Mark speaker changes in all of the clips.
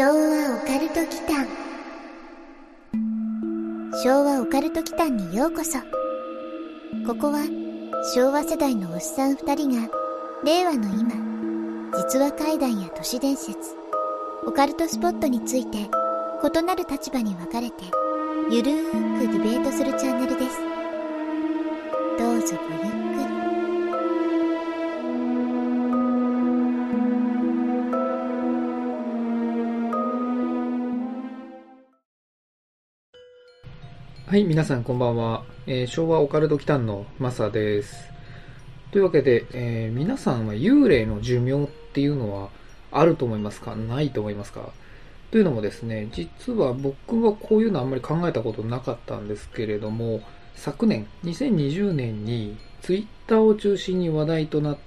Speaker 1: 昭和オカルト祈間。昭和オカルト祈間にようこそ。ここは昭和世代のおっさん二人が令和の今実話怪談や都市伝説オカルトスポットについて異なる立場に分かれてゆるーくディベートするチャンネルです。どうぞごゆっくり。
Speaker 2: はい、皆さんこんばんは。えー昭和オカルト期間のマサです。というわけで、えー皆さんは幽霊の寿命っていうのはあると思いますか？ないと思いますか？というのもですね、実は僕はこういうのあんまり考えたことなかったんですけれども、昨年、2020年にツイッターを中心に話題となっ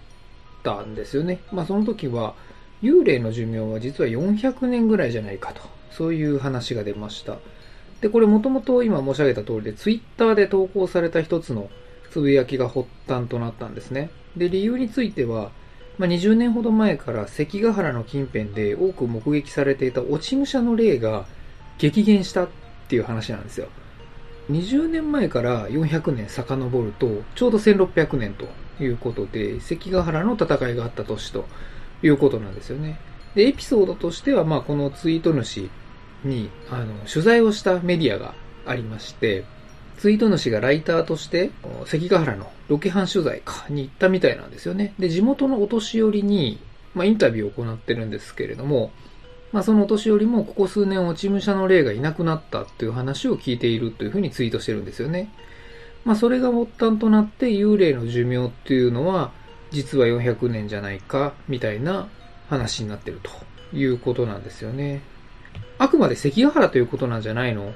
Speaker 2: たんですよね。まあその時は、幽霊の寿命は実は400年ぐらいじゃないかと、そういう話が出ました。で、これもともと今申し上げた通りで、ツイッターで投稿された一つのつぶやきが発端となったんですね。で、理由については、まあ、20年ほど前から関ヶ原の近辺で多く目撃されていた落ち武者の例が激減したっていう話なんですよ。20年前から400年遡ると、ちょうど1600年ということで、関ヶ原の戦いがあった年ということなんですよね。で、エピソードとしては、まあ、このツイート主に、あの、取材をしたメディアがありまして、ツイート主がライターとして、関ヶ原のロケハン取材かに行ったみたいなんですよね。で、地元のお年寄りに、まあ、インタビューを行ってるんですけれども、まあ、そのお年寄りもここ数年落ち武者の例がいなくなったっていう話を聞いているというふうにツイートしてるんですよね。まあ、それが発端となって幽霊の寿命っていうのは、実は400年じゃないか、みたいな話になってるということなんですよね。あくまで関ヶ原ということなんじゃないの？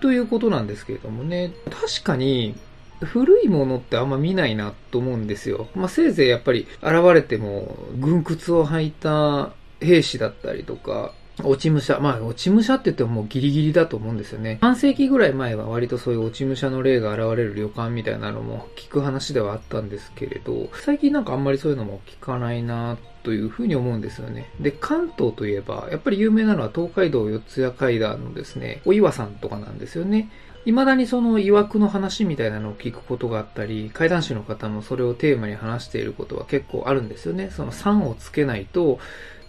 Speaker 2: ということなんですけれどもね。確かに、古いものってあんま見ないなと思うんですよ。まあ、せいぜいやっぱり現れても、軍靴を履いた兵士だったりとか、落ち武者。まあ、落ち武者って言ってももうギリギリだと思うんですよね。半世紀ぐらい前は割とそういう落ち武者の例が現れる旅館みたいなのも聞く話ではあったんですけれど、最近なんかあんまりそういうのも聞かないなというふうに思うんですよね。で、関東といえば、やっぱり有名なのは東海道四谷階段のですね、お岩さんとかなんですよね。未だにその曰くの話みたいなのを聞くことがあったり、怪談師の方もそれをテーマに話していることは結構あるんですよね。その3をつけないと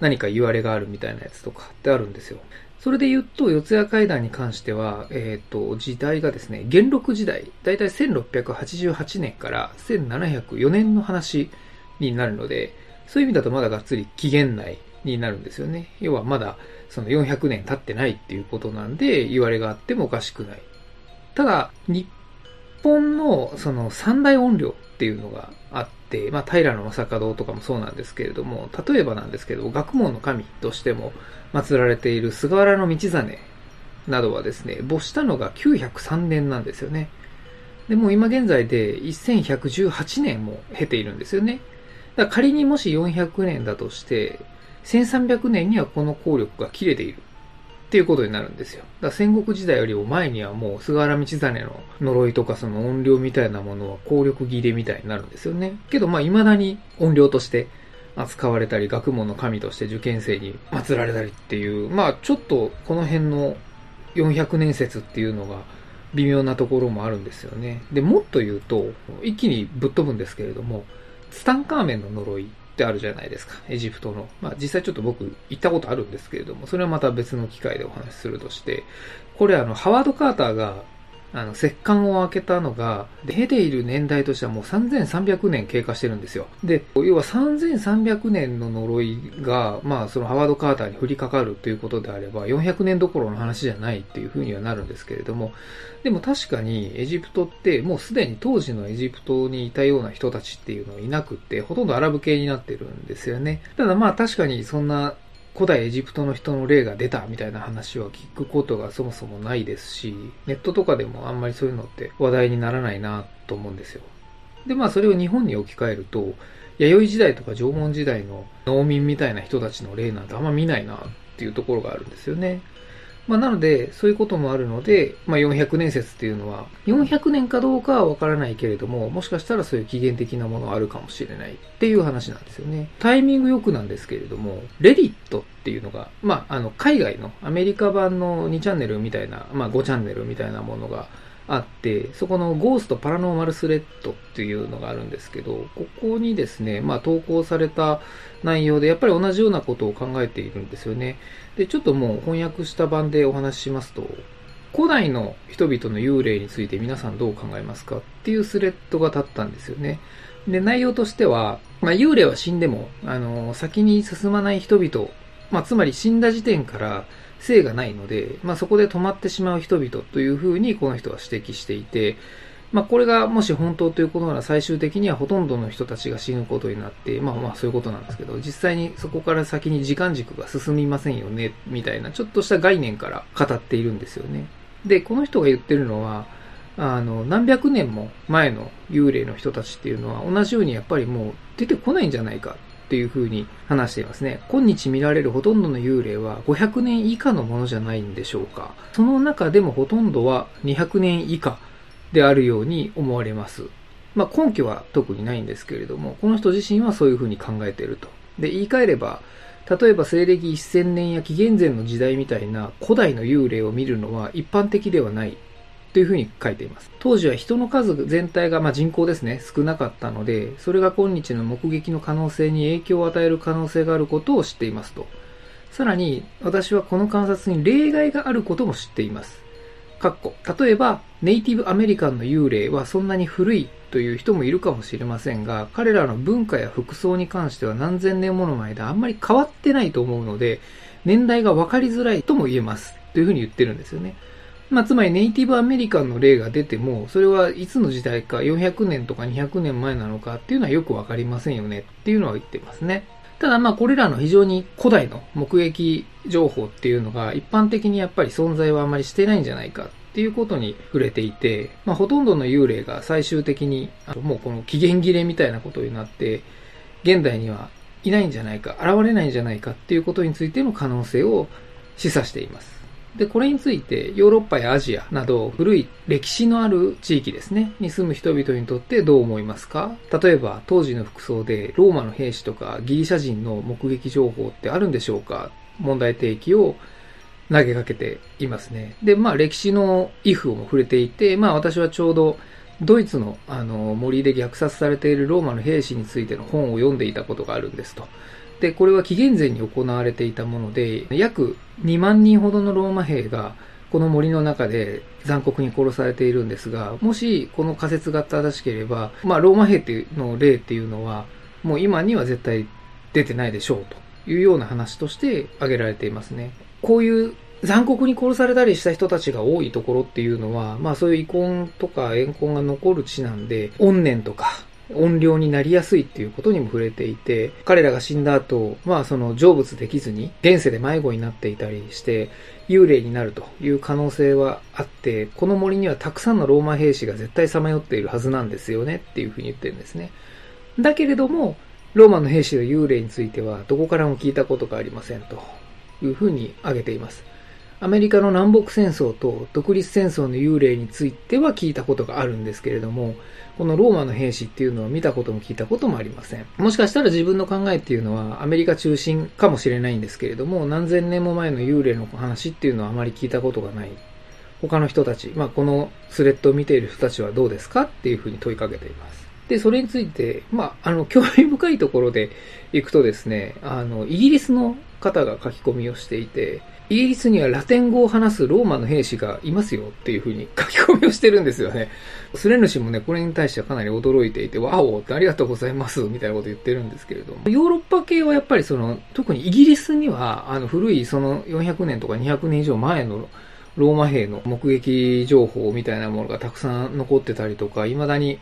Speaker 2: 何か言われがあるみたいなやつとかってあるんですよ。それで言うと、四谷階段に関しては、えっ、と、時代がですね、元禄時代、だいたい1688年から1704年の話になるので、そういう意味だとまだがっつり紀元内になるんですよね。要はまだその400年経ってないっていうことなんで、言われがあってもおかしくない。ただ、日本のその三大音量っていうのがあって、まあ平野正門とかもそうなんですけれども、例えばなんですけど、学問の神としても祀られている菅原道真などはですね、没したのが903年なんですよね。でもう今現在で1118年も経ているんですよね。だから仮にもし400年だとして、1300年にはこの効力が切れているっていうことになるんですよ。だから戦国時代よりも前にはもう菅原道真の呪いとかその音量みたいなものは効力切れみたいになるんですよね。けどまあ未だに音量として扱われたり、学問の神として受験生に祀られたりっていう、まあちょっとこの辺の400年説っていうのが微妙なところもあるんですよね。で、もっと言うと、一気にぶっ飛ぶんですけれども、ツタンカーメンの呪いってあるじゃないですか。エジプトの。まあ実際ちょっと僕行ったことあるんですけれども、それはまた別の機会でお話しするとして、これあの、ハワード・カーターが、あの、石棺を開けたのが、出ている年代としてはもう3300年経過してるんですよ。で、要は3300年の呪いが、まあそのハワード・カーターに降りかかるということであれば、400年どころの話じゃないっていうふうにはなるんですけれども、でも確かにエジプトってもうすでに当時のエジプトにいたような人たちっていうのはいなくって、ほとんどアラブ系になってるんですよね。ただまあ確かにそんな古代エジプトの人の霊が出たみたいな話は聞くことがそもそもないですし、ネットとかでもあんまりそういうのって話題にならないなと思うんですよ。でまあそれを日本に置き換えると、弥生時代とか縄文時代の農民みたいな人たちの例なんてあんま見ないなっていうところがあるんですよね。まあ、なので、そういうこともあるので、まあ、400年説っていうのは、400年かどうかはわからないけれども、もしかしたらそういう起源的なものはあるかもしれないっていう話なんですよね。タイミングよくなんですけれども、レディットっていうのが、まあ、あの、海外のアメリカ版の2チャンネルみたいな、まあ、5チャンネルみたいなものが、あって、そこのゴーストパラノーマルスレッドっていうのがあるんですけど、ここにですね、まあ投稿された内容でやっぱり同じようなことを考えているんですよね。で、ちょっともう翻訳した版でお話ししますと、古代の人々の幽霊について皆さんどう考えますかっていうスレッドが立ったんですよね。で、内容としては、まあ、幽霊は死んでも、あの、先に進まない人々、まあ、つまり死んだ時点から、性がないので、まあ、そこで止まってしまう人々というふうにこの人は指摘していて、まあ、これがもし本当ということなら最終的にはほとんどの人たちが死ぬことになって、まあまあそういうことなんですけど、実際にそこから先に時間軸が進みませんよね、みたいなちょっとした概念から語っているんですよね。で、この人が言ってるのは、あの、何百年も前の幽霊の人たちっていうのは同じようにやっぱりもう出てこないんじゃないかっていうふうに話していますね。今日見られるほとんどの幽霊は500年以下のものじゃないんでしょうか。その中でもほとんどは200年以下であるように思われます。まあ根拠は特にないんですけれども、この人自身はそういうふうに考えていると。で、言い換えれば、例えば西暦1000年や紀元前の時代みたいな古代の幽霊を見るのは一般的ではないというふうに書いています。当時は人の数全体が、まあ、人口ですね、少なかったので、それが今日の目撃の可能性に影響を与える可能性があることを知っていますと。さらに、私はこの観察に例外があることも知っています。かっこ、例えば、ネイティブアメリカンの幽霊はそんなに古いという人もいるかもしれませんが、彼らの文化や服装に関しては何千年ものの間あんまり変わってないと思うので、年代が分かりづらいとも言えます。というふうに言ってるんですよね。まあ、つまりネイティブアメリカンの例が出ても、それはいつの時代か400年とか200年前なのかっていうのはよくわかりませんよねっていうのは言ってますね。ただまあこれらの非常に古代の目撃情報っていうのが一般的にやっぱり存在はあまりしてないんじゃないかっていうことに触れていて、まあほとんどの幽霊が最終的にもうこの期限切れみたいなことになって、現代にはいないんじゃないか、現れないんじゃないかっていうことについての可能性を示唆しています。で、これについてヨーロッパやアジアなど古い歴史のある地域ですね、に住む人々にとってどう思いますか？例えば当時の服装でローマの兵士とかギリシャ人の目撃情報ってあるんでしょうか？問題提起を投げかけていますね。で、まあ歴史のイフも触れていて、まあ私はちょうどドイツのあの森で虐殺されているローマの兵士についての本を読んでいたことがあるんですと。で、これは紀元前に行われていたもので、約2万人ほどのローマ兵がこの森の中で残酷に殺されているんですが、もしこの仮説が正しければ、まあローマ兵っていうの例っていうのは、もう今には絶対出てないでしょうというような話として挙げられていますね。こういう残酷に殺されたりした人たちが多いところっていうのは、まあそういう遺恨とか怨恨が残る地なんで、怨念とか怨霊になりやすいっていうことにも触れていて、彼らが死んだ後、まあその成仏できずに、現世で迷子になっていたりして、幽霊になるという可能性はあって、この森にはたくさんのローマ兵士が絶対さまよっているはずなんですよねっていうふうに言ってるんですね。だけれども、ローマの兵士の幽霊についてはどこからも聞いたことがありませんというふうに挙げています。アメリカの南北戦争と独立戦争の幽霊については聞いたことがあるんですけれども、このローマの兵士っていうのは見たことも聞いたこともありません。もしかしたら自分の考えっていうのはアメリカ中心かもしれないんですけれども、何千年も前の幽霊の話っていうのはあまり聞いたことがない。他の人たち、まあ、このスレッドを見ている人たちはどうですかっていうふうに問いかけています。で、それについて、まあ、あの、興味深いところで行くとですね、あの、イギリスの方が書き込みをしていて、イギリスにはラテン語を話すローマの兵士がいますよっていうふうに書き込みをしてるんですよね。スレヌシもね、これに対してはかなり驚いていて、わおってありがとうございますみたいなこと言ってるんですけれども、ヨーロッパ系はやっぱりその、特にイギリスには、あの古いその400年とか200年以上前のローマ兵の目撃情報みたいなものがたくさん残ってたりとか、未だに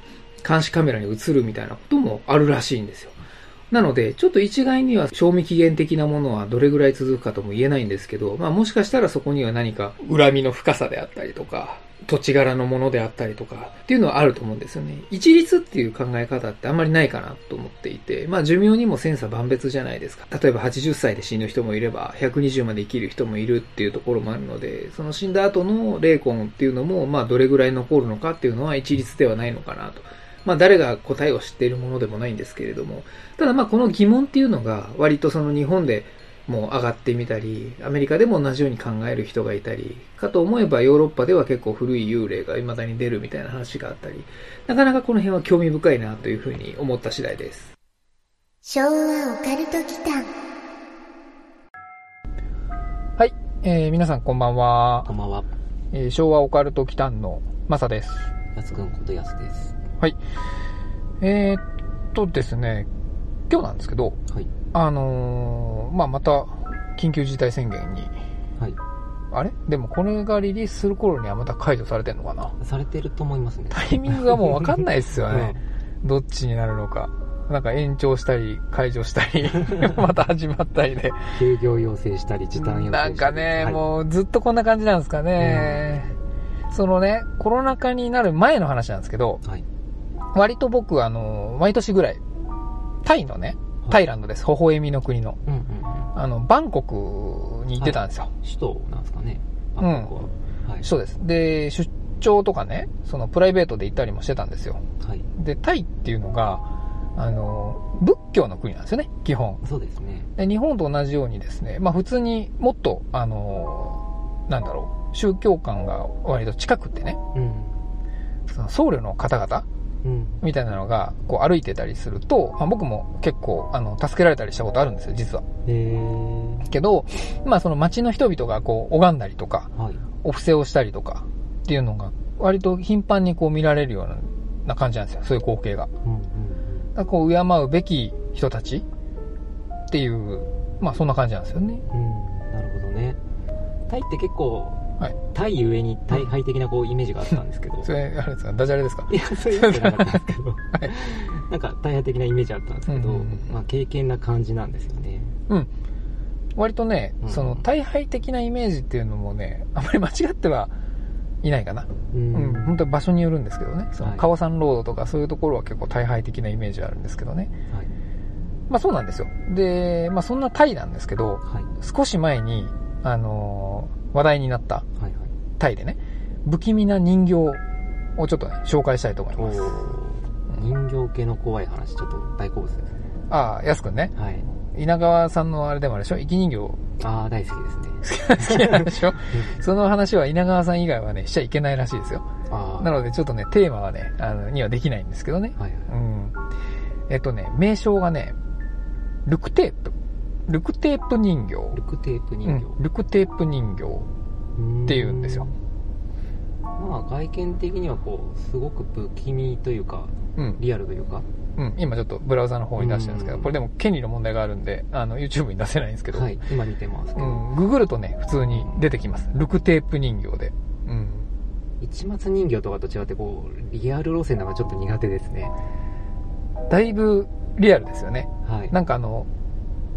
Speaker 2: 監視カメラに映るみたいなこともあるらしいんですよ。なので、ちょっと一概には賞味期限的なものはどれぐらい続くかとも言えないんですけど、まあもしかしたらそこには何か恨みの深さであったりとか、土地柄のものであったりとかっていうのはあると思うんですよね。一律っていう考え方ってあんまりないかなと思っていて、まあ寿命にも千差万別じゃないですか。例えば80歳で死ぬ人もいれば、120まで生きる人もいるっていうところもあるので、その死んだ後の霊魂っていうのも、まあどれぐらい残るのかっていうのは一律ではないのかなと。まあ誰が答えを知っているものでもないんですけれども、ただまあこの疑問っていうのが割とその日本でも上がってみたり、アメリカでも同じように考える人がいたり、かと思えばヨーロッパでは結構古い幽霊が未だに出るみたいな話があったり、なかなかこの辺は興味深いなというふうに思った次第です。
Speaker 1: 昭和オカルト祈間
Speaker 2: はい、えー、皆さんこんばんは
Speaker 3: こ。んばんは。
Speaker 2: えー昭和オカルト祈間のマサです。
Speaker 3: やすくんことやすです。
Speaker 2: はい。えー、っとですね、今日なんですけど、
Speaker 3: はい。
Speaker 2: あのーまあ、また緊急事態宣言に、
Speaker 3: はい。
Speaker 2: あれ？でもこれがリリースする頃にはまた解除されてんのかな？
Speaker 3: されてると思いますね。
Speaker 2: タイミングがもうわかんないですよね。どっちになるのか。なんか延長したり、解除したり、また始まったりで。
Speaker 3: 休業要請したり、時短要請したり。
Speaker 2: なんかね、
Speaker 3: はい
Speaker 2: もうずっとこんな感じなんですかね。そのね、コロナ禍になる前の話なんですけど、
Speaker 3: はい。
Speaker 2: 割と僕、あの、毎年ぐらい、タイのね、タイランドです。微笑みの国の。
Speaker 3: うんうんうん。
Speaker 2: あの、バンコクに行ってたんですよ。
Speaker 3: 首都なんですかね。
Speaker 2: うん
Speaker 3: バンコクは。はい。
Speaker 2: そうです。で、出張とかね、そのプライベートで行ったりもしてたんですよ。
Speaker 3: はい。
Speaker 2: で、タイっていうのが、あの、仏教の国なんですよね、基本。
Speaker 3: そうですね。
Speaker 2: で日本と同じようにですね、まあ普通にもっと、あの、なんだろう、宗教観が割と近くってね、
Speaker 3: うん。
Speaker 2: その僧侶の方々
Speaker 3: うん。
Speaker 2: みたいなのがこう歩いてたりすると、まあ、僕も結構あの助けられたりしたことあるんですよ、実は。けど、まあその街の人々がこう拝んだりとか、
Speaker 3: はい。
Speaker 2: お布施をしたりとかっていうのが割と頻繁にこう見られるような感じなんですよ、そういう光景が。
Speaker 3: うんうん
Speaker 2: だからこう敬うべき人たちっていう、まあそんな感じなんですよね。
Speaker 3: うん。うん。なるほどね。タイって結構、
Speaker 2: はい
Speaker 3: タイゆえに大敗的なこうイメージがあったんですけど。
Speaker 2: それ、あれですか、ダジャレですか？
Speaker 3: いや、そういうわけなかったんですけど。なんか大敗的なイメージあったんですけど、
Speaker 2: うんうんうん
Speaker 3: まあ経験な感じなんですよね。
Speaker 2: うん。割とね、
Speaker 3: うん
Speaker 2: その大敗的なイメージっていうのもね、あまり間違ってはいないかな。
Speaker 3: う
Speaker 2: うん、本当に場所によるんですけどね。その
Speaker 3: はい
Speaker 2: 川山ロードとかそういうところは結構大敗的なイメージあるんですけどね。
Speaker 3: はい。
Speaker 2: まあそうなんですよ。で、まあそんなタイなんですけど、
Speaker 3: はい。
Speaker 2: 少し前に、あのー話題になった
Speaker 3: はいはい。
Speaker 2: タイでね、不気味な人形をちょっとね、紹介したいと思います。
Speaker 3: 人形系の怖い話、ちょっと大好物ですね。
Speaker 2: ああ、やすくんね。
Speaker 3: はい。
Speaker 2: 稲川さんのあれでもあるでしょ？生き人形
Speaker 3: ああ、大好きですね。
Speaker 2: 好きなんでしょ？その話は稲川さん以外はね、しちゃいけないらしいですよ。なのでちょっとね、テーマはね、あの、にはできないんですけどね。
Speaker 3: はいはい。
Speaker 2: うん。えっとね、名称がね、ルクテープ。ルクテープ人形。
Speaker 3: ルクテープ人形。
Speaker 2: うん、ルクテープ人形。っていうんですよ。
Speaker 3: まあ、外見的にはこう、すごく不気味というか、
Speaker 2: うん。
Speaker 3: リアルというか、
Speaker 2: うん。今ちょっとブラウザの方に出してるんですけど、
Speaker 3: うん
Speaker 2: これでも権利の問題があるんで、あの、YouTube に出せないんですけど、
Speaker 3: はい、今見てますけど、
Speaker 2: うん。ググるとね、普通に出てきます。ルクテープ人形で。うん。
Speaker 3: 市松人形とかと違って、こう、リアル路線なんかちょっと苦手ですね。
Speaker 2: だいぶリアルですよね。
Speaker 3: はい。
Speaker 2: なんかあの、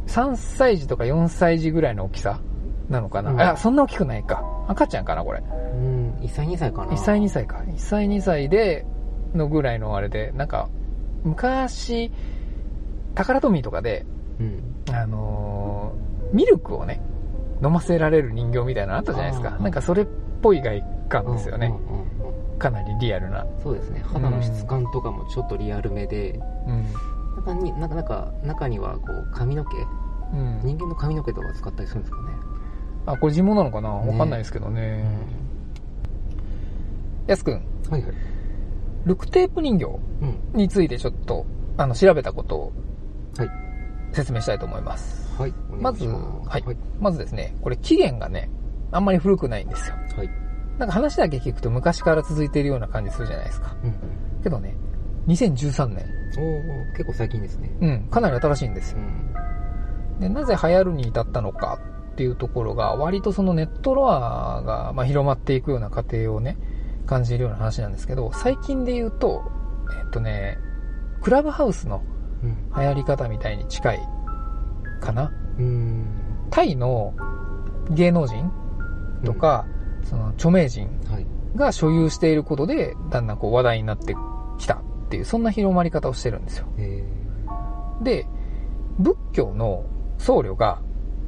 Speaker 2: 3歳児とか4歳児ぐらいの大きさなのかな、
Speaker 3: うん
Speaker 2: あ、そんな大きくないか。赤ちゃんかな、これ。
Speaker 3: うん、1歳2歳かな。
Speaker 2: 1歳2歳か。1歳2歳で、のぐらいのあれで、なんか、昔、タカラトミーとかで、
Speaker 3: うん。
Speaker 2: あのーミルクをね、飲ませられる人形みたいなのあったじゃないですか。なんかそれっぽい外観ですよね。かなりリアルな。
Speaker 3: そうですね。肌の質感とかもちょっとリアルめで、
Speaker 2: うん。
Speaker 3: 中に、なんか、なんか、中にはこう、髪の毛？
Speaker 2: うん。
Speaker 3: 人間の髪の毛とか使ったりするんですかね？
Speaker 2: あ、これ人毛なのかな？
Speaker 3: ね
Speaker 2: わかんないですけどね。やすくん、
Speaker 3: はいはい。
Speaker 2: ルクテープ人形
Speaker 3: うん。
Speaker 2: についてちょっと、あの、調べたことを
Speaker 3: はい。
Speaker 2: 説明したいと思います。
Speaker 3: はい。お
Speaker 2: まず、はい
Speaker 3: はい。。
Speaker 2: まずですね、これ期限がね、あんまり古くないんですよ。
Speaker 3: はい。
Speaker 2: なんか話だけ聞くと昔から続いているような感じするじゃないですか。
Speaker 3: うん。
Speaker 2: けどね、2013年。
Speaker 3: おー結構最近ですね。
Speaker 2: うん、かなり新しいんですよ。
Speaker 3: うん。
Speaker 2: で、なぜ流行るに至ったのかっていうところが、割とそのネットロアが、まあ、広まっていくような過程をね、感じるような話なんですけど、最近で言うと、えっとね、クラブハウスの
Speaker 3: うん。
Speaker 2: 流行り方みたいに近いかな。
Speaker 3: うん。
Speaker 2: タイの芸能人とか、その著名人
Speaker 3: はい。
Speaker 2: が所有していることで、だんだんこう話題になってきたっていう、そんな広まり方をしてるんですよ。
Speaker 3: へ
Speaker 2: で、仏教の僧侶が、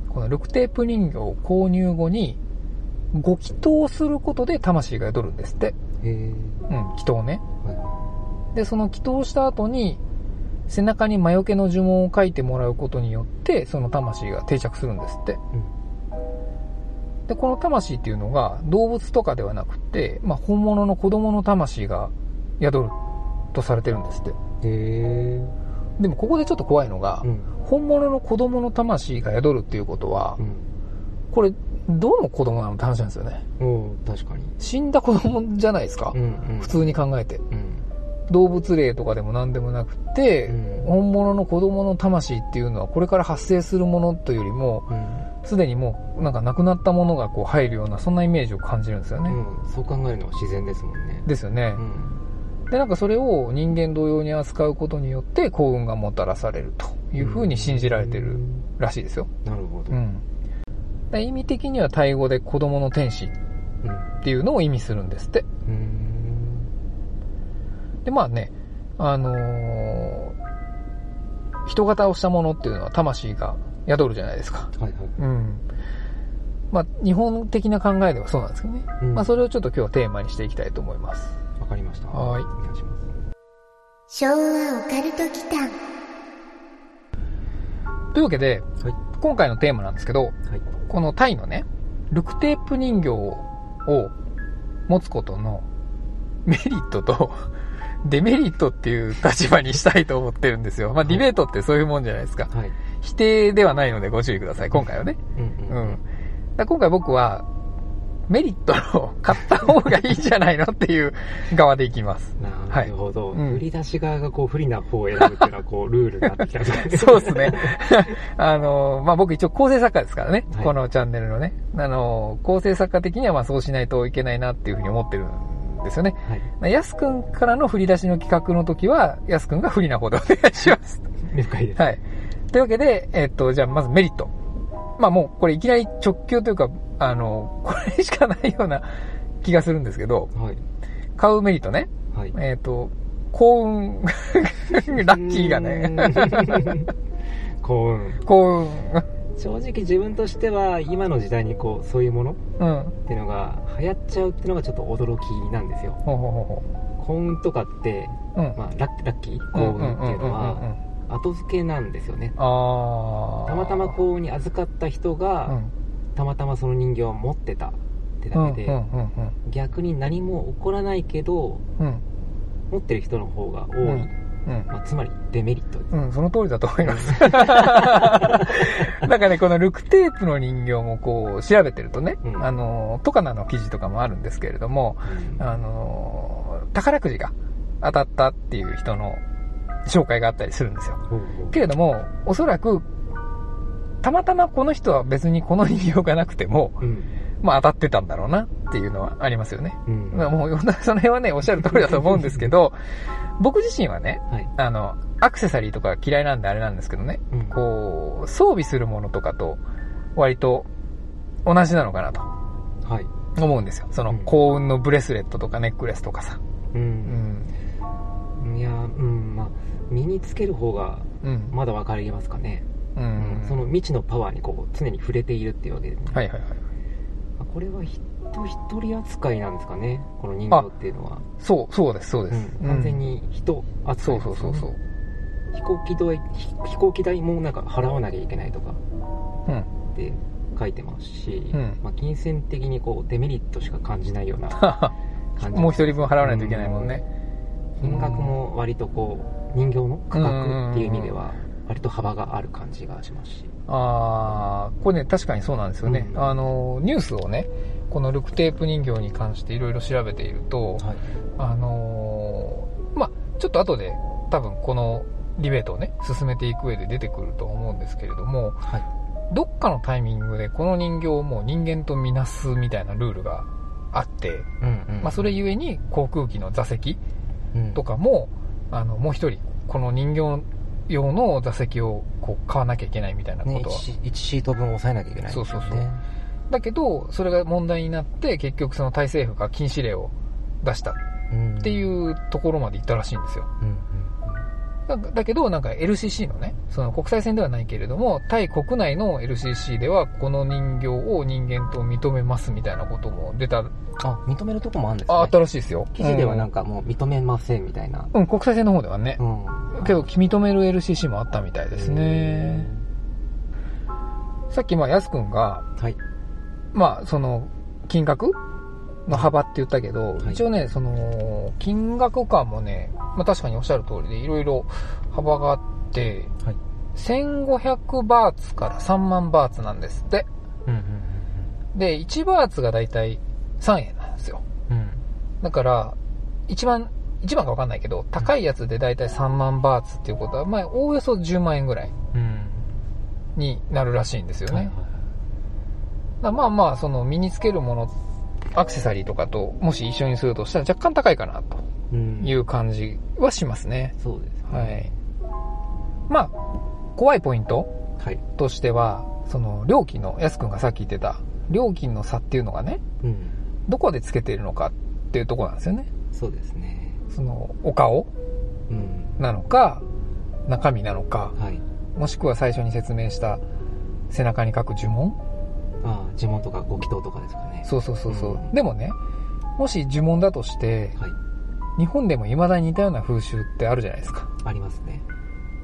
Speaker 2: このルクテープ人形を購入後に、ご祈祷することで魂が宿るんですって。うん、祈祷ね。
Speaker 3: は
Speaker 2: で、その祈祷した後に、背中に魔除けの呪文を書いてもらうことによって、その魂が定着するんですって。
Speaker 3: うん
Speaker 2: で、この魂っていうのが動物とかではなくて、まあ、本物の子供の魂が宿るとされてるんですって。
Speaker 3: い。へえ。
Speaker 2: でもここでちょっと怖いのが、
Speaker 3: うん。
Speaker 2: 本物の子供の魂が宿るっていうことは
Speaker 3: う、ん。
Speaker 2: これ、どの子供なのって話なんですよね。
Speaker 3: おう確かに。
Speaker 2: 死んだ子供じゃないですか、
Speaker 3: うんうん。
Speaker 2: 普通に考えて。
Speaker 3: うん。
Speaker 2: 動物霊とかでも何でもなくて、
Speaker 3: うん
Speaker 2: 本物の子供の魂っていうのはこれから発生するものというよりも、
Speaker 3: うん。
Speaker 2: すでにもうなんか亡くなったものがこう入るような、そんなイメージを感じるんですよね。
Speaker 3: うん。そう考えるのは自然ですもんね。
Speaker 2: ですよね
Speaker 3: う。ん。
Speaker 2: で、なんかそれを人間同様に扱うことによって幸運がもたらされるというふうに信じられてるらしいですよ。
Speaker 3: なるほど。
Speaker 2: う。ん。で意味的にはタイ語で子供の天使っ
Speaker 3: うん。
Speaker 2: ていうのを意味するんですって。
Speaker 3: うん。
Speaker 2: で、まあね、あのー人型をしたものっていうのは魂が宿るじゃないですか。
Speaker 3: はいはい。
Speaker 2: うん。まあ、日本的な考えではそうなんですけどね。
Speaker 3: うん
Speaker 2: まあ、それをちょっと今日はテーマにしていきたいと思います。
Speaker 3: わかりました。
Speaker 2: はい
Speaker 3: お願いします。
Speaker 1: 昭和オカルト祈間
Speaker 2: というわけで、
Speaker 3: はい。
Speaker 2: 今回のテーマなんですけど、
Speaker 3: はい。
Speaker 2: このタイのね、ルクテープ人形を持つことのメリットと デメリットっていう立場にしたいと思ってるんですよ。まあ、ディベートってそういうもんじゃないですか。
Speaker 3: はい。
Speaker 2: 否定ではないのでご注意ください、今回はね。
Speaker 3: うん
Speaker 2: うん。だから今回僕は、メリットを買った方がいいんじゃないのっていう側でいきます。
Speaker 3: なるほど。
Speaker 2: うん
Speaker 3: 売り出し側がこう不利な方を選ぶっていうのはこうルールになってきたんですね
Speaker 2: そうですね。あの、まあ、僕一応構成作家ですからね、
Speaker 3: はい
Speaker 2: このチャンネルのね。あの、構成作家的にはまあそうしないといけないなっていうふうに思ってるんですよね。
Speaker 3: はい。
Speaker 2: やすくんからの振り出しの企画の時は、やすくんが不利な方でお願いします。
Speaker 3: 了解です。
Speaker 2: はい。というわけで、えっと、じゃあまずメリット。まあもうこれいきなり直球というか、あの、これしかないような気がするんですけど、
Speaker 3: はい。
Speaker 2: 買うメリットね。
Speaker 3: はい。
Speaker 2: えっと、幸運、ラッキーがね、
Speaker 3: ね。幸運。
Speaker 2: 幸運、
Speaker 3: 正直自分としては今の時代にこうそういうものっ
Speaker 2: うん。
Speaker 3: ていうのが流行っちゃうっていうのがちょっと驚きなんですよ。
Speaker 2: ほうほうほ
Speaker 3: 幸運とかって、
Speaker 2: うん。
Speaker 3: まあラッキー
Speaker 2: うん
Speaker 3: 幸運っていうのは
Speaker 2: ん
Speaker 3: 後付けなんですよね。たまたま幸運に預かった人が、
Speaker 2: うん。
Speaker 3: たまたまその人形を持ってたってだけで、
Speaker 2: うんうんうん
Speaker 3: 逆に何も起こらないけど
Speaker 2: うん。
Speaker 3: 持ってる人の方が多い、
Speaker 2: うんうん。
Speaker 3: まあ、つまりデメリット。です、
Speaker 2: うん、その通りだと思います。なんかね、このルクテープの人形もこう調べてるとね、
Speaker 3: うん。
Speaker 2: あの、トカナの記事とかもあるんですけれども、
Speaker 3: うん。
Speaker 2: あの、宝くじが当たったっていう人の紹介があったりするんですよ。けれども、おそらく、たまたまこの人は別にこの人形がなくても、
Speaker 3: うん
Speaker 2: まあ当たってたんだろうなっていうのはありますよね。
Speaker 3: うん
Speaker 2: まあもう、その辺はね、おっしゃる通りだと思うんですけど、僕自身はね、
Speaker 3: はい
Speaker 2: あの、アクセサリーとか嫌いなんであれなんですけどね、
Speaker 3: うん
Speaker 2: こう、装備するものとかと割と同じなのかなと
Speaker 3: はい
Speaker 2: 思うんですよ。その
Speaker 3: うん
Speaker 2: 幸運のブレスレットとかネックレスとかさ。
Speaker 3: う
Speaker 2: うんん。
Speaker 3: いやうんまあ身につける方が
Speaker 2: うん。
Speaker 3: まだ分かりますかね、
Speaker 2: うん。
Speaker 3: その未知のパワーにこう常に触れているっていうわけで、ね
Speaker 2: はいはいはい。
Speaker 3: まあこれは人一人扱いなんですかねこの人形っていうのは、
Speaker 2: そう、そうです、そうです。
Speaker 3: うん、完全に人扱
Speaker 2: そ
Speaker 3: いうですよね
Speaker 2: そうそうそう。
Speaker 3: 飛行機代飛飛行機代もなんか払わなきゃいけないとか
Speaker 2: うん。
Speaker 3: って書いてますし、
Speaker 2: うん
Speaker 3: まあ、金銭的にこうデメリットしか感じないような感 じ
Speaker 2: もう一人分払わないといけないもんね。
Speaker 3: 金額も割とこう人形の価格っていう意味では割と幅がある感じがしますし。
Speaker 2: あーこれね、確かにそうなんですよね。
Speaker 3: うん。
Speaker 2: あの、ニュースをね、このルクテープ人形に関していろいろ調べていると、
Speaker 3: はい。
Speaker 2: あのーまあちょっと後で多分このディベートをね、進めていく上で出てくると思うんですけれども、
Speaker 3: はい。
Speaker 2: どっかのタイミングでこの人形をもう人間とみなすみたいなルールがあって、
Speaker 3: うんうん
Speaker 2: まあそれゆえに航空機の座席
Speaker 3: うん
Speaker 2: とかも、あの、もう一人、この人形用の座席をこう買わなきゃいけないみたいなこ
Speaker 3: ね
Speaker 2: とは、
Speaker 3: 1, 1シート分抑えなきゃいけない
Speaker 2: そうそうそう。
Speaker 3: ね。
Speaker 2: だけど、それが問題になって、結局そのタイ政府が禁止令を出した
Speaker 3: うん。
Speaker 2: っていうところまで行ったらしいんですよ。
Speaker 3: うんうん
Speaker 2: だだけど、なんか LCC のね、その国際線ではないけれども、タイ国内の LCC では、この人形を人間と認めますみたいなことも出た、
Speaker 3: あ、認めるとこもあるんですね。
Speaker 2: ああったらしいですよ。
Speaker 3: 記事ではなん
Speaker 2: か、
Speaker 3: かもう認めませんみたいな。
Speaker 2: うん、国際線の方ではね
Speaker 3: う。ん。
Speaker 2: けど、認める LCC もあったみたいですね。さっき、まあ、やすくんが、
Speaker 3: はい。
Speaker 2: まあ、その、金額の幅って言ったけど、
Speaker 3: はい
Speaker 2: 一応ね、その、金額感もね、まあ確かにおっしゃる通りで、いろいろ幅があって、
Speaker 3: はい。
Speaker 2: 1500バーツから3万バーツなんですって。
Speaker 3: うんうん
Speaker 2: で、1バーツがだいたい3円なんですよ。
Speaker 3: うんうん。
Speaker 2: だから、一番、一番かわかんないけど、高いやつでだいたい3万バーツっていうことは、まあ、おおよそ10万円ぐらい
Speaker 3: うん。
Speaker 2: になるらしいんですよね。
Speaker 3: はいはい
Speaker 2: だまあまあ、その身につけるもの、アクセサリーとかと、もし一緒にするとしたら若干高いかなと
Speaker 3: うん
Speaker 2: いう感じはしますね。
Speaker 3: そうですね。
Speaker 2: はい。まあ、怖いポイント
Speaker 3: はい。
Speaker 2: としては、その料金の、やすくんがさっき言ってた、料金の差っていうのがね、
Speaker 3: うん。
Speaker 2: どこでつけているのかっていうところなんですよね。
Speaker 3: そうですね。
Speaker 2: その、お顔
Speaker 3: うん。
Speaker 2: なのか、中身なのか、
Speaker 3: はい。
Speaker 2: もしくは最初に説明した背中に書く呪文
Speaker 3: ああ、地元とかご祈祷とかですかね。
Speaker 2: そうそうそうそう。
Speaker 3: うん
Speaker 2: でもね、もし呪文だとして、
Speaker 3: はい。
Speaker 2: 日本でも未だに似たような風習ってあるじゃないですか。
Speaker 3: ありますね。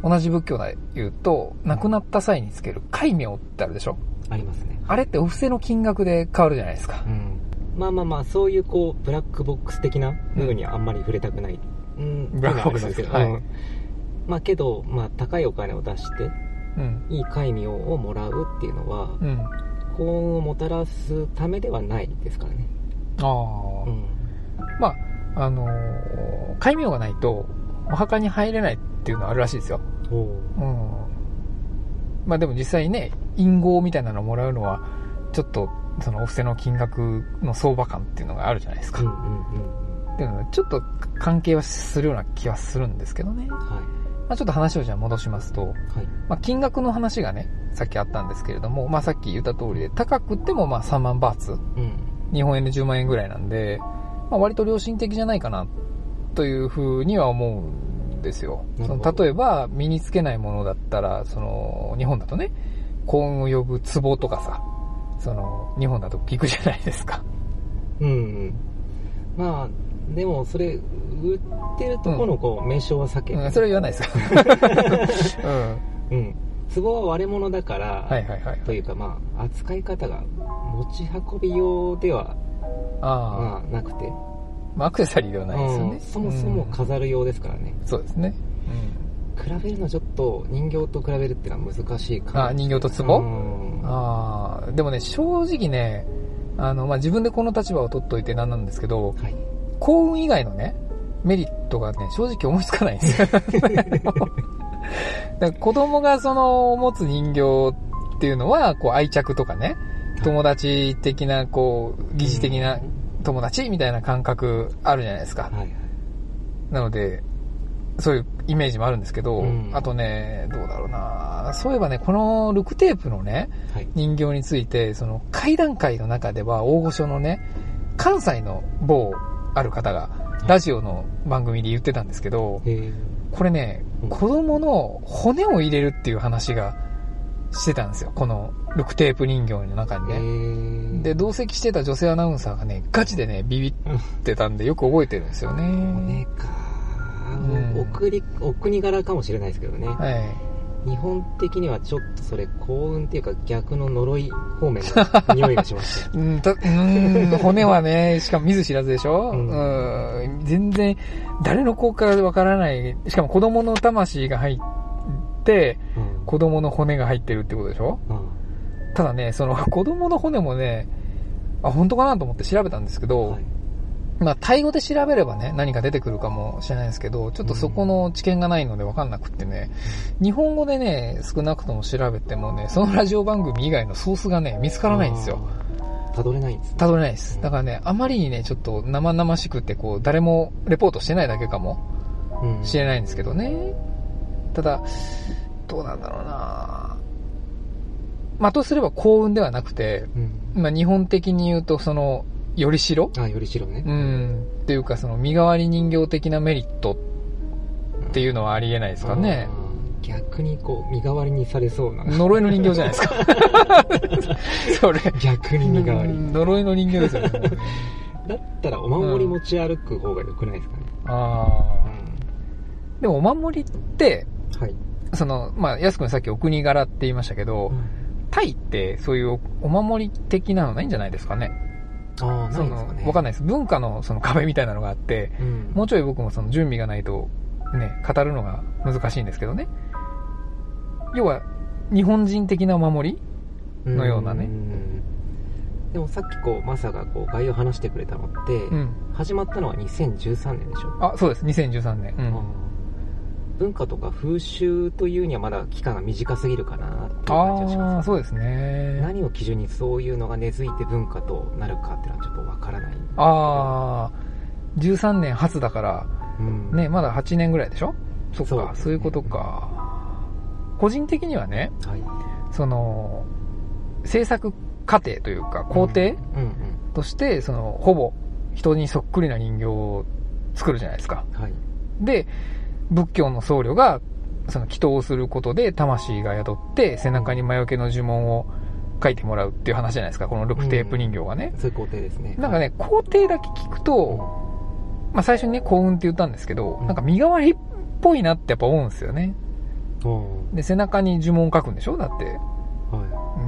Speaker 2: 同じ仏教で言うと、亡くなった際につける戒名ってあるでしょ
Speaker 3: ありますね。
Speaker 2: あれってお布施の金額で変わるじゃないですか
Speaker 3: う。ん。まあまあまあ、そういうこう、ブラックボックス的な部分にはあんまり触れたくない。うん。
Speaker 2: ブラックボックス
Speaker 3: っていうのはあります
Speaker 2: はい
Speaker 3: けど。うんまあけど、まあ高いお金を出して、
Speaker 2: うん。
Speaker 3: いい戒名をもらうっていうのは、
Speaker 2: うん。
Speaker 3: 幸運をもたらすためではないですからね。
Speaker 2: ああ、
Speaker 3: うん。
Speaker 2: まあ、あのー戒名がないと、お墓に入れないっていうのはあるらしいですよ。
Speaker 3: お
Speaker 2: うん。まあでも実際ね、隠号みたいなのをもらうのは、ちょっと、そのお布施の金額の相場感っていうのがあるじゃないですか。
Speaker 3: うんうんうん。
Speaker 2: っていうのはちょっと関係はするような気はするんですけどね。
Speaker 3: は
Speaker 2: まあ、ちょっと話をじゃあ戻しますと、
Speaker 3: い。はい。
Speaker 2: まあ、金額の話がね、さっきあったんですけれども、まあ、さっき言った通りで、高くってもまあ3万バーツ、
Speaker 3: うん。
Speaker 2: 日本円で10万円ぐらいなんで、まあ、割と良心的じゃないかな、というふうには思うんですよ。その例えば、身につけないものだったら、その、日本だとね、幸運を呼ぶ壺とかさ、その、日本だと聞くじゃないですか。
Speaker 3: うんうん。まあ、でもそれ、売ってるとこのこう、名称は避けて。
Speaker 2: うん、それは言わないですよ。うん。
Speaker 3: うん。壺は割れ物だから、
Speaker 2: はいはいはい。
Speaker 3: というかまあ、扱い方が持ち運び用では、
Speaker 2: ああ、
Speaker 3: まあ、なくて、
Speaker 2: まあ、アクセサリーではないですよね。
Speaker 3: うんそもそも
Speaker 2: うん
Speaker 3: 飾る用ですからね。
Speaker 2: そうですね。
Speaker 3: 比べるのちょっと人形と比べるっていうのは難しいかも
Speaker 2: あ人形と壺？
Speaker 3: うん
Speaker 2: ああ、でもね、正直ね、あの、まあ、自分でこの立場を取っといてなんなんですけど、
Speaker 3: はい。
Speaker 2: 幸運以外のね、メリットがね、正直思いつかないんですよ。だ子供がその持つ人形っていうのは、こう愛着とかね、友達的な、こう、疑似的な友達みたいな感覚あるじゃないですか。
Speaker 3: はいはい。
Speaker 2: なので、そういうイメージもあるんですけど、
Speaker 3: うん
Speaker 2: あとね、どうだろうなそういえばね、このルクテープのね、
Speaker 3: はい。
Speaker 2: 人形について、その会談会の中では大御所のね、関西の某ある方が、ラジオの番組で言ってたんですけど、
Speaker 3: へー
Speaker 2: これね
Speaker 3: うん、
Speaker 2: 子供の骨を入れるっていう話がしてたんですよ。このルクテープ人形の中に
Speaker 3: へ
Speaker 2: ね。
Speaker 3: ー
Speaker 2: で、同席してた女性アナウンサーがね、ガチでね、ビビってたんでよく覚えてるんですよね。
Speaker 3: お国、お国柄かもしれないですけどね。
Speaker 2: はい。
Speaker 3: 日本的にはちょっとそれ幸運っていうか逆の呪い方面の 匂いがしましたよ。
Speaker 2: うん、骨はね、しかも見ず知らずでしょ、
Speaker 3: う
Speaker 2: うんん、全然、誰の効果かわからない。しかも子供の魂が入って、
Speaker 3: うん
Speaker 2: 子供の骨が入ってるってことでしょ
Speaker 3: うん
Speaker 2: ただね、その 子供の骨もね、あ、本当かなと思って調べたんですけど、
Speaker 3: はい
Speaker 2: まあ、タイ語で調べればね、何か出てくるかもしれないですけど、ちょっとそこの知見がないので分かんなくってね、日本語でね、少なくとも調べてもね、そのラジオ番組以外のソースがね、見つからないんですよ。
Speaker 3: たどれないんですね。
Speaker 2: たどれないです。だからね、あまりにね、ちょっと生々しくて、こう、誰もレポートしてないだけかも
Speaker 3: うん
Speaker 2: しれないんですけどね。ただ、どうなんだろうなまあ、とすれば幸運ではなくて、
Speaker 3: うん
Speaker 2: まあ日本的に言うとその、よりしろ？
Speaker 3: あ、よりしろね。
Speaker 2: うん。っていうかその身代わり人形的なメリットっていうのはありえないですかね。
Speaker 3: あー逆にこう、身代わりにされそうな。
Speaker 2: 呪いの人形じゃないですか。それ。
Speaker 3: 逆に身代わり。
Speaker 2: 呪いの人形ですよね。
Speaker 3: だったらお守り持ち歩く方が良くないですかね。
Speaker 2: あ
Speaker 3: う
Speaker 2: あ。でもお守りって、
Speaker 3: ん。はい。
Speaker 2: その、まあ、安くんさっきお国柄って言いましたけど、タイってそういうお守り的なのないんじゃないですかね。
Speaker 3: あ
Speaker 2: そ
Speaker 3: すかね。
Speaker 2: わかんないです。文化のその壁みたいなのがあって、
Speaker 3: うん。
Speaker 2: もうちょい僕もその準備がないと、ね、語るのが難しいんですけどね。要は、日本人的なお守りのようなね
Speaker 3: んでもさっきこうマサがこう概要話してくれたのって、
Speaker 2: うん。
Speaker 3: 始まったのは2013年でしょ、
Speaker 2: あ、そうです。2013年。うん。
Speaker 3: 文化とか風習というにはまだ期間が短すぎるかなっていう感じがし
Speaker 2: ああ、
Speaker 3: ます
Speaker 2: そうですね。
Speaker 3: 何を基準にそういうのが根付いて文化となるかっていうのはちょっとわからない
Speaker 2: ああ、13年初だから、
Speaker 3: うん。
Speaker 2: ね、まだ8年ぐらいでしょ？そっか、
Speaker 3: ね。
Speaker 2: そういうことか。個人的にはね、
Speaker 3: はい。
Speaker 2: その、制作過程というか、工程
Speaker 3: うんうん。
Speaker 2: として、その、ほぼ人にそっくりな人形を作るじゃないですか。
Speaker 3: はい。
Speaker 2: で、仏教の僧侶が、その祈祷をすることで魂が宿って、背中に魔除けの呪文を書いてもらうっていう話じゃないですか、このルクテープ人形がね。
Speaker 3: そういう工程ですね
Speaker 2: なんかね、工程だけ聞くと、まあ最初にね、幸運って言ったんですけど、なんか身代わりっぽいなってやっぱ思うんですよね。
Speaker 3: うん
Speaker 2: で、背中に呪文書くんでしょ？だって。
Speaker 3: は
Speaker 2: う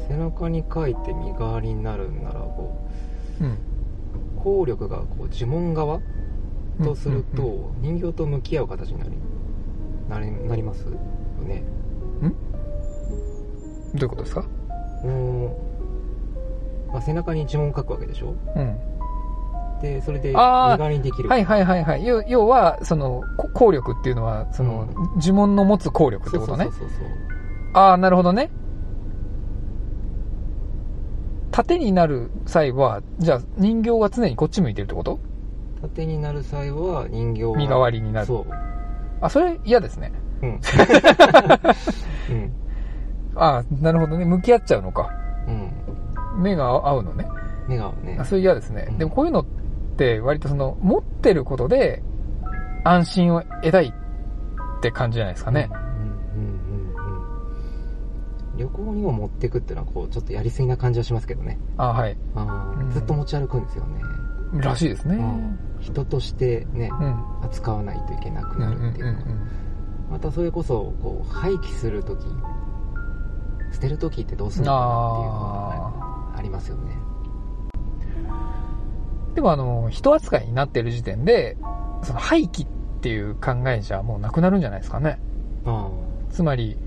Speaker 2: ん。
Speaker 3: い、背中に書いて身代わりになるんならこ
Speaker 2: うん。
Speaker 3: う効力がこう呪文側とすると、
Speaker 2: うんうん
Speaker 3: 人形と向き合う形になりなりなりますよね
Speaker 2: どういうことですか？
Speaker 3: うん、まあ、背中に呪文書くわけでしょ？
Speaker 2: うん。
Speaker 3: でそれで身代わりにできる
Speaker 2: はいはいはいはい。要要は、その、こ効力っていうのは、その、呪文の持つ効力ってことね
Speaker 3: そう。そうそうそう
Speaker 2: ああ、なるほどね。縦になる際は、じゃあ人形が常にこっち向いてるってこと？
Speaker 3: 縦になる際は人形は
Speaker 2: 身代わりになる。
Speaker 3: そう
Speaker 2: あ、それ嫌ですね。
Speaker 3: うん うん
Speaker 2: ああ、なるほどね。向き合っちゃうのか。
Speaker 3: うん
Speaker 2: 目が合うのね。
Speaker 3: 目がね
Speaker 2: あそれ嫌ですね
Speaker 3: う。ん
Speaker 2: でもこういうのって割とその、持ってることで安心を得たいって感じじゃないですかね。
Speaker 3: うんうんうんうん旅行にも持ってくっていうのはこうちょっとやりすぎな感じはしますけどね
Speaker 2: あはい。
Speaker 3: あずっと持ち歩くんですよね、
Speaker 2: らしいですね。
Speaker 3: うん人としてね
Speaker 2: うん。
Speaker 3: 扱わないといけなく
Speaker 2: うんうんうん
Speaker 3: なるっていうのはまたそれこそこう廃棄する時捨てる時ってどうするのかなっていうのはありますよね。
Speaker 2: でもあの、人扱いになってる時点で、その廃棄っていう考えじゃもうなくなるんじゃないですかね。
Speaker 3: あ
Speaker 2: つまり、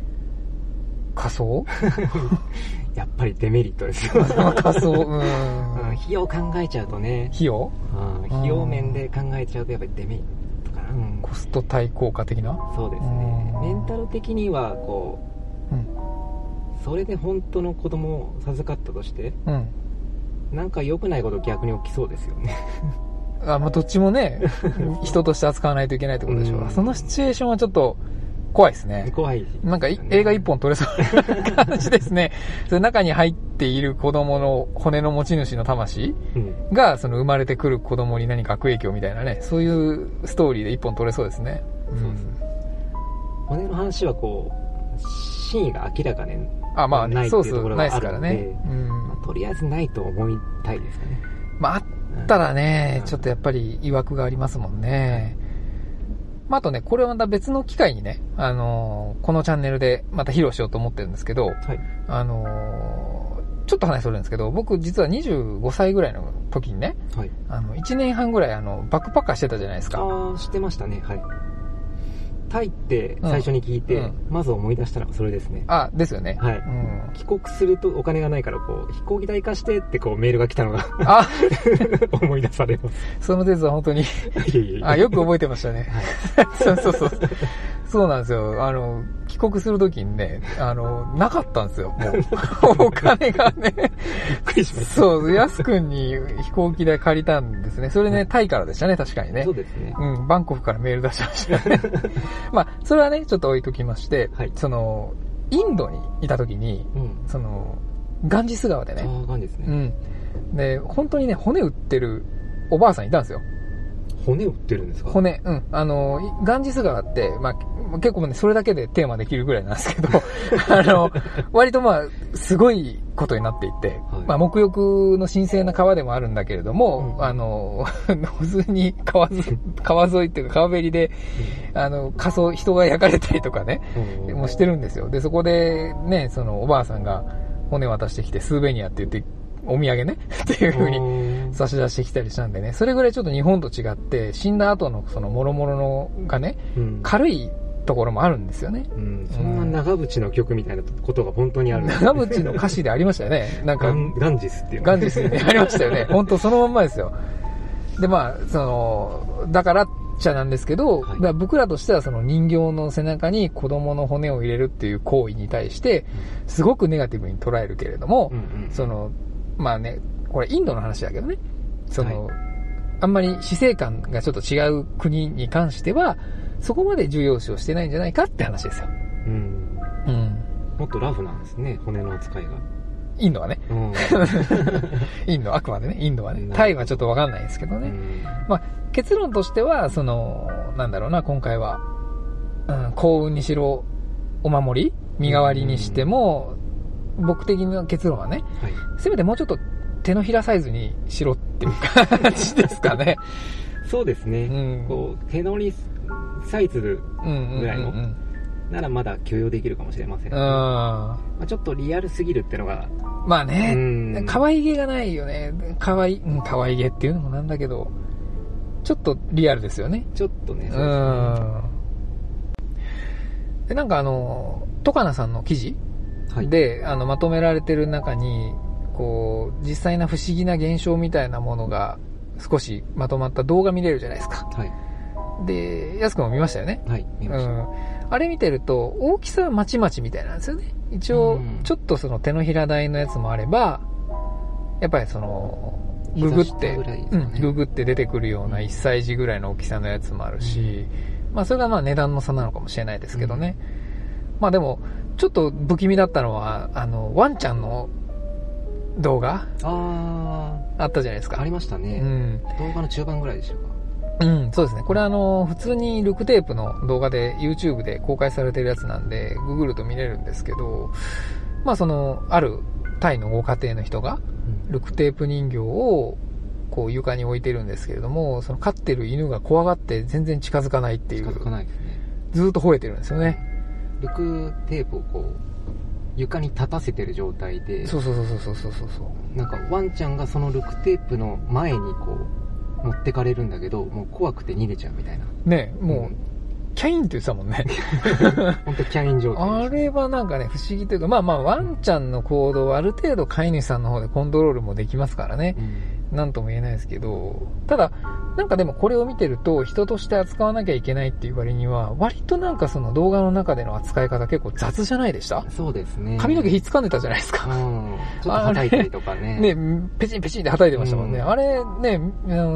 Speaker 2: 仮想？
Speaker 3: あ やっぱりデメリットですよ、
Speaker 2: 仮想、う。
Speaker 3: うん。
Speaker 2: ん。
Speaker 3: 費用考えちゃうとね。
Speaker 2: 費用？
Speaker 3: うん。費用面で考えちゃうとやっぱりデメリットかな、うん。
Speaker 2: コスト対効果的な？
Speaker 3: そうですね。
Speaker 2: うん。
Speaker 3: メンタル的にはこう、
Speaker 2: うん。
Speaker 3: それで本当の子供を授かったとして
Speaker 2: うん。
Speaker 3: なんか良くないこと逆に起きそうですよね。
Speaker 2: あ、まあ、どっちもね、人として扱わないといけないってことでしょ
Speaker 3: うん。
Speaker 2: そのシチュエーションはちょっと怖いですね。
Speaker 3: 怖い、
Speaker 2: なんかい映画一本撮れそうな感じですね。それ中に入っている子供の骨の持ち主の魂
Speaker 3: うん
Speaker 2: が、その生まれてくる子供に何か悪影響みたいなね、そういうストーリーで一本撮れそうですね。
Speaker 3: そうです骨の話はこう真意が明らかね、
Speaker 2: あ、まあね、
Speaker 3: ないって
Speaker 2: そうそう、
Speaker 3: いうところ
Speaker 2: ないですからね。うん。
Speaker 3: まあとりあえずないと思いたいですかね
Speaker 2: まあ、あったらね、ちょっとやっぱり曰くがありますもんね。まあ、あとね、これはまた別の機会にね、あのーこのチャンネルでまた披露しようと思ってるんですけど、
Speaker 3: はい。
Speaker 2: あのーちょっと話それるんですけど、僕実は25歳ぐらいの時にね、
Speaker 3: はい。
Speaker 2: あの、1年半ぐらいあの、バックパッカーしてたじゃないですか。
Speaker 3: ああ知ってましたね。はいタイって最初に聞いて、
Speaker 2: うん。
Speaker 3: まず思い出したのがそれですね。
Speaker 2: あ、ですよね。
Speaker 3: はい。
Speaker 2: うん。
Speaker 3: 帰国するとお金がないからこう飛行機代貸してってこうメールが来たのが
Speaker 2: あ、
Speaker 3: 思い出されます。
Speaker 2: その説は本当に、
Speaker 3: いえいえいえ
Speaker 2: あ、よく覚えてましたね。
Speaker 3: はい。
Speaker 2: そうそうそう。そうなんですよ。あの、帰国するときにね、あの、なかったんですよ、もう。お金がね。
Speaker 3: びっくりしました
Speaker 2: そう、やすくんに飛行機代借りたんですね。それね、タイからでしたね、確かにね
Speaker 3: そう。ですね
Speaker 2: うん、バンコクからメール出しましたね。まあ、それはね、ちょっと置いときまして、
Speaker 3: はい
Speaker 2: その、インドにいたときに、
Speaker 3: うん
Speaker 2: その、ガンジス川でね。
Speaker 3: ああ、ガンですね。
Speaker 2: うん。で、本当にね、骨売ってるおばあさんいたんですよ。
Speaker 3: 骨売ってるんですか？
Speaker 2: 骨、うん。あの、いガンジス川って、まあ、結構ね、それだけでテーマできるぐらいなんですけど、あの、割とまあ、すごいことになっていて、
Speaker 3: はい。
Speaker 2: まあ、沐浴の神聖な川でもあるんだけれども、
Speaker 3: うん。
Speaker 2: あの、普通に 川ず川沿いっていうか川べりで、あの、仮装、人が焼かれたりとかね、
Speaker 3: うん。
Speaker 2: もうしてるんですよ。で、そこでね、そのおばあさんが骨渡してきて、スーベニアって言って、お土産ね、っていう風に
Speaker 3: に
Speaker 2: 差し出してきたりしたんでね、それぐらいちょっと日本と違って、死んだ後のその諸々のがね、
Speaker 3: うん。
Speaker 2: 軽いところもあるんですよね。
Speaker 3: うん。そんな長渕の曲みたいなことが本当にある。ね
Speaker 2: 長渕の歌詞でありましたよね。なんか
Speaker 3: ガ、ンジスっていう。の
Speaker 2: ガンジスにありましたよね。本当そのまんまですよ。で、まあ、その、だからっちゃなんですけど、
Speaker 3: はい。
Speaker 2: ら僕らとしてはその人形の背中に子供の骨を入れるっていう行為に対して、すごくネガティブに捉えるけれども、
Speaker 3: うんうん。
Speaker 2: その、まあね、これインドの話だけどね、その、
Speaker 3: は
Speaker 2: あんまり死生観がちょっと違う国に関しては、そこまで重要視をしてないんじゃないかって話ですよ。
Speaker 3: うん。
Speaker 2: うん。
Speaker 3: もっとラフなんですね骨の扱いが。
Speaker 2: インドはね。
Speaker 3: うん。
Speaker 2: インド、あくまでね、インドはね。タイはちょっとわかんないですけどね。まあ、結論としては、その、なんだろうな、今回は、うん、幸運にしろ、お守り身代わりにしても、僕的な結論はね、
Speaker 3: はい。
Speaker 2: せめてもうちょっと手のひらサイズにしろっていう感じですかね。
Speaker 3: そうですね、
Speaker 2: うん
Speaker 3: こう手乗りサイズ
Speaker 2: うんうんうんうん。
Speaker 3: ぐらいのならまだ許容できるかもしれません、
Speaker 2: うん。
Speaker 3: まあ、ちょっとリアルすぎるってのが、
Speaker 2: まあね、
Speaker 3: うん
Speaker 2: 可愛げがないよね。可愛い、うん、可愛げっていうのもなんだけど、ちょっとリアルですよね。
Speaker 3: ちょっとね、
Speaker 2: う
Speaker 3: そうですね
Speaker 2: ん。で、なんかあの、トカナさんの記事
Speaker 3: はい、
Speaker 2: で、あの、まとめられてる中に、こう、実際な不思議な現象みたいなものが少しまとまった動画見れるじゃないですか。
Speaker 3: はい、
Speaker 2: で、安くんも見ましたよね。
Speaker 3: はい、見
Speaker 2: う
Speaker 3: ました。
Speaker 2: ん。あれ見てると、大きさはまちまちみたいなんですよね。一応
Speaker 3: うん、
Speaker 2: ちょっとその手のひら台のやつもあれば、やっぱりその、ググって、
Speaker 3: ね
Speaker 2: うん、ググって出てくるような1歳児ぐらいの大きさのやつもあるし、まあそれがまあ値段の差なのかもしれないですけどね。まあでも、ちょっと不気味だったのは、あの、ワンちゃんの動画？
Speaker 3: あ
Speaker 2: あったじゃないです
Speaker 3: ー、あ
Speaker 2: か
Speaker 3: り。ました
Speaker 2: う
Speaker 3: ね、
Speaker 2: ん。
Speaker 3: 動画の中盤ぐらいでしょうか。
Speaker 2: うん、そうですね。これあの、普通にルクテープの動画で YouTube で公開されてるやつなんで、ググると見れるんですけど、まあその、あるタイのご家庭の人が、ルクテープ人形を、こう床に置いてるんですけれども、その飼ってる犬が怖がって全然近づかないってい
Speaker 3: 近づか
Speaker 2: う、
Speaker 3: ないですね。
Speaker 2: ずーっと吠えてるんですよね。
Speaker 3: ルクテープをこう、床に立たせてる状態で、
Speaker 2: そうそうそうそうそうそうそう。
Speaker 3: なんかワンちゃんがそのルクテープの前にこう、持ってかれるんだけど、もう怖くて逃げちゃうみたいな。
Speaker 2: ね、もう、
Speaker 3: ん
Speaker 2: キャインって言ってたもんね。
Speaker 3: 本当キャイン状態
Speaker 2: あれはなんかね、不思議というか、まあまあ、ワンちゃんの行動はある程度飼い主さんの方でコントロールもできますからね。
Speaker 3: うん
Speaker 2: なんとも言えないですけど、ただ、なんかでもこれを見てると、人として扱わなきゃいけないっていう割には、割となんかその動画の中での扱い方結構雑じゃないでした？
Speaker 3: そうですね。
Speaker 2: 髪の毛ひっつかんでたじゃないです
Speaker 3: う
Speaker 2: か。
Speaker 3: ん。ちょっと叩いたりとかね。
Speaker 2: ね、ペチンペチンって叩いてましたもんね。
Speaker 3: うん
Speaker 2: あれね、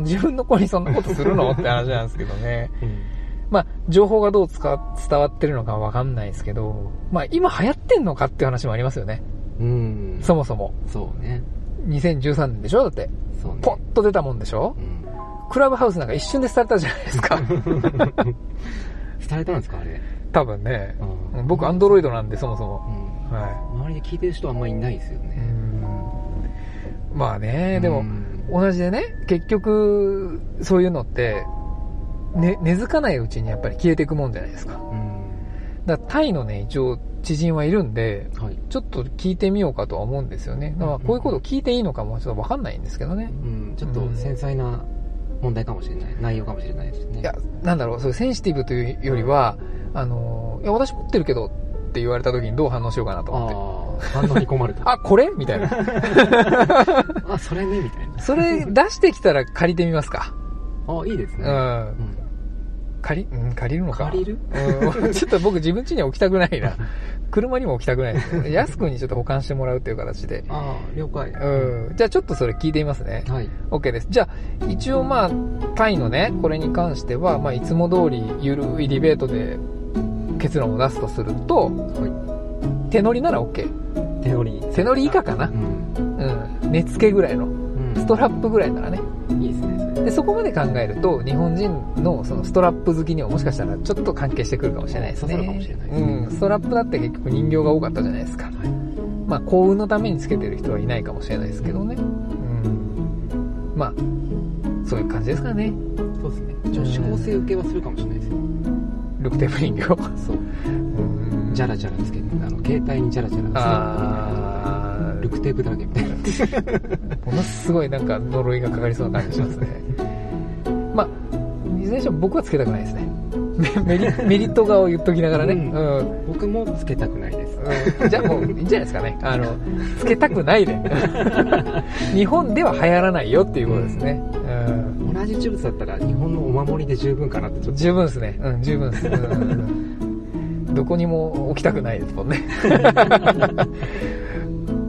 Speaker 2: 自分の子にそんなことするの？って話なんですけどね。
Speaker 3: うん
Speaker 2: まあ、情報がどう伝わってるのかわかんないですけど、まあ今流行ってんのかっていう話もありますよね。
Speaker 3: うん。
Speaker 2: そもそも。
Speaker 3: そうね。
Speaker 2: 2013年でしょ？だって。
Speaker 3: そうね。
Speaker 2: ポッと出たもんでしょ？
Speaker 3: うん。
Speaker 2: クラブハウスなんか一瞬で廃れたじゃないですか。
Speaker 3: 伝えたんですかあれ？
Speaker 2: 多分ね。
Speaker 3: うん
Speaker 2: 僕、アンドロイドなんで、そもそも。
Speaker 3: うん。
Speaker 2: は
Speaker 3: 周りで聞いてる人はあんまりいないですよ
Speaker 2: い。う
Speaker 3: ね。
Speaker 2: んまあね、でも、
Speaker 3: うん
Speaker 2: 同じでね、結局、そういうのって、ね、根付かないうちにやっぱり消えていくもんじゃないですか。
Speaker 3: うん。
Speaker 2: だからタイのね、一応知人はいるんで、
Speaker 3: はい。
Speaker 2: ちょっと聞いてみようかとは思うんですよね。だからこういうことを聞いていいのかもちょっとわかんないんですけどね。
Speaker 3: うん。ちょっと繊細な問題かもしれない。内容かもしれないですね。
Speaker 2: いや、なんだろう、そういうセンシティブというよりは、あの、いや、私持ってるけどって言われた時にどう反応しようかなと思って。
Speaker 3: 反応に困ると。
Speaker 2: あ、これ？みたいな。
Speaker 3: あ、それね、みたいな。
Speaker 2: それ出してきたら借りてみますか。
Speaker 3: あ、いいですね。
Speaker 2: うん。
Speaker 3: うん
Speaker 2: 借り、うん、借りるのか。
Speaker 3: 借りる？
Speaker 2: うん。ちょっと僕自分家には置きたくないな。車にも置きたくないですね。安くにちょっと保管してもらうっていう形で。
Speaker 3: ああ、了解。
Speaker 2: うん。じゃあちょっとそれ聞いてみますね。
Speaker 3: はい。
Speaker 2: OK です。じゃあ、一応まあ、タイのね、これに関しては、まあ、いつも通りゆるいディベートで結論を出すとすると、
Speaker 3: は
Speaker 2: 手乗りなら OK。
Speaker 3: い。手乗り。
Speaker 2: 手乗り以下かな
Speaker 3: う。ん。
Speaker 2: うん。根付けぐらいの。
Speaker 3: うん
Speaker 2: ストラップぐらいならね。
Speaker 3: いいですね。
Speaker 2: で、そこまで考えると、日本人のそのストラップ好きにはもしかしたらちょっと関係してくるかもしれないですね。
Speaker 3: 刺さるかもしれないですね
Speaker 2: うん。ストラップだって結局人形が多かったじゃないですか。
Speaker 3: はい。
Speaker 2: まあ、幸運のためにつけてる人はいないかもしれないですけどね。うん。まあ、そういう感じですかね。
Speaker 3: そうですね。女子高生受けはするかもしれないですよ。
Speaker 2: ルクテープ人形。
Speaker 3: そう。
Speaker 2: うん
Speaker 3: ジャラジャラつけて、あの、携帯にジャラジャラつけて、
Speaker 2: あ
Speaker 3: ルクテープだらけみたいな。
Speaker 2: ー、ものすごいなんか呪いがかかりそうな感じしますね。まあ、いずれにしても僕はつけたくないですね。メリ メリット側を言っときながらね。
Speaker 3: うん
Speaker 2: うん
Speaker 3: 僕もつけたくないです。
Speaker 2: うんじゃあもういいんじゃないですかね。あの、つけたくないで。日本では流行らないよっていうことですね。うん
Speaker 3: 同じ呪物だったら日本のお守りで十分かなってちょっと。
Speaker 2: 十分ですね。うん、十分です。うんどこにも置きたくないですもんね。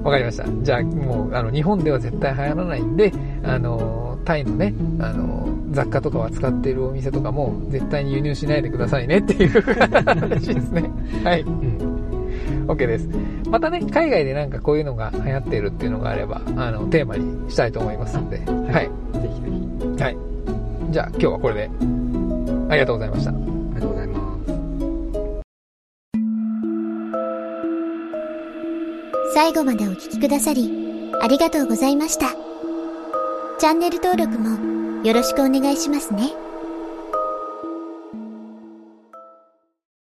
Speaker 2: わかりました。じゃあ、もう、あの、日本では絶対流行らないんで、あの、タイのね、あの、雑貨とかを扱っているお店とかも、絶対に輸入しないでくださいねっていう話ですね。はい。
Speaker 3: うん。
Speaker 2: OK です。またね、海外でなんかこういうのが流行っているっていうのがあれば、あの、テーマにしたいと思いますので、はい。
Speaker 3: ぜひぜひ。
Speaker 2: はい。じゃあ、今日はこれで、ありがとうございました。
Speaker 3: ありがとうございます。
Speaker 1: 最後までお聴きくださり、ありがとうございました。チャンネル登録もよろしくお願いしますね。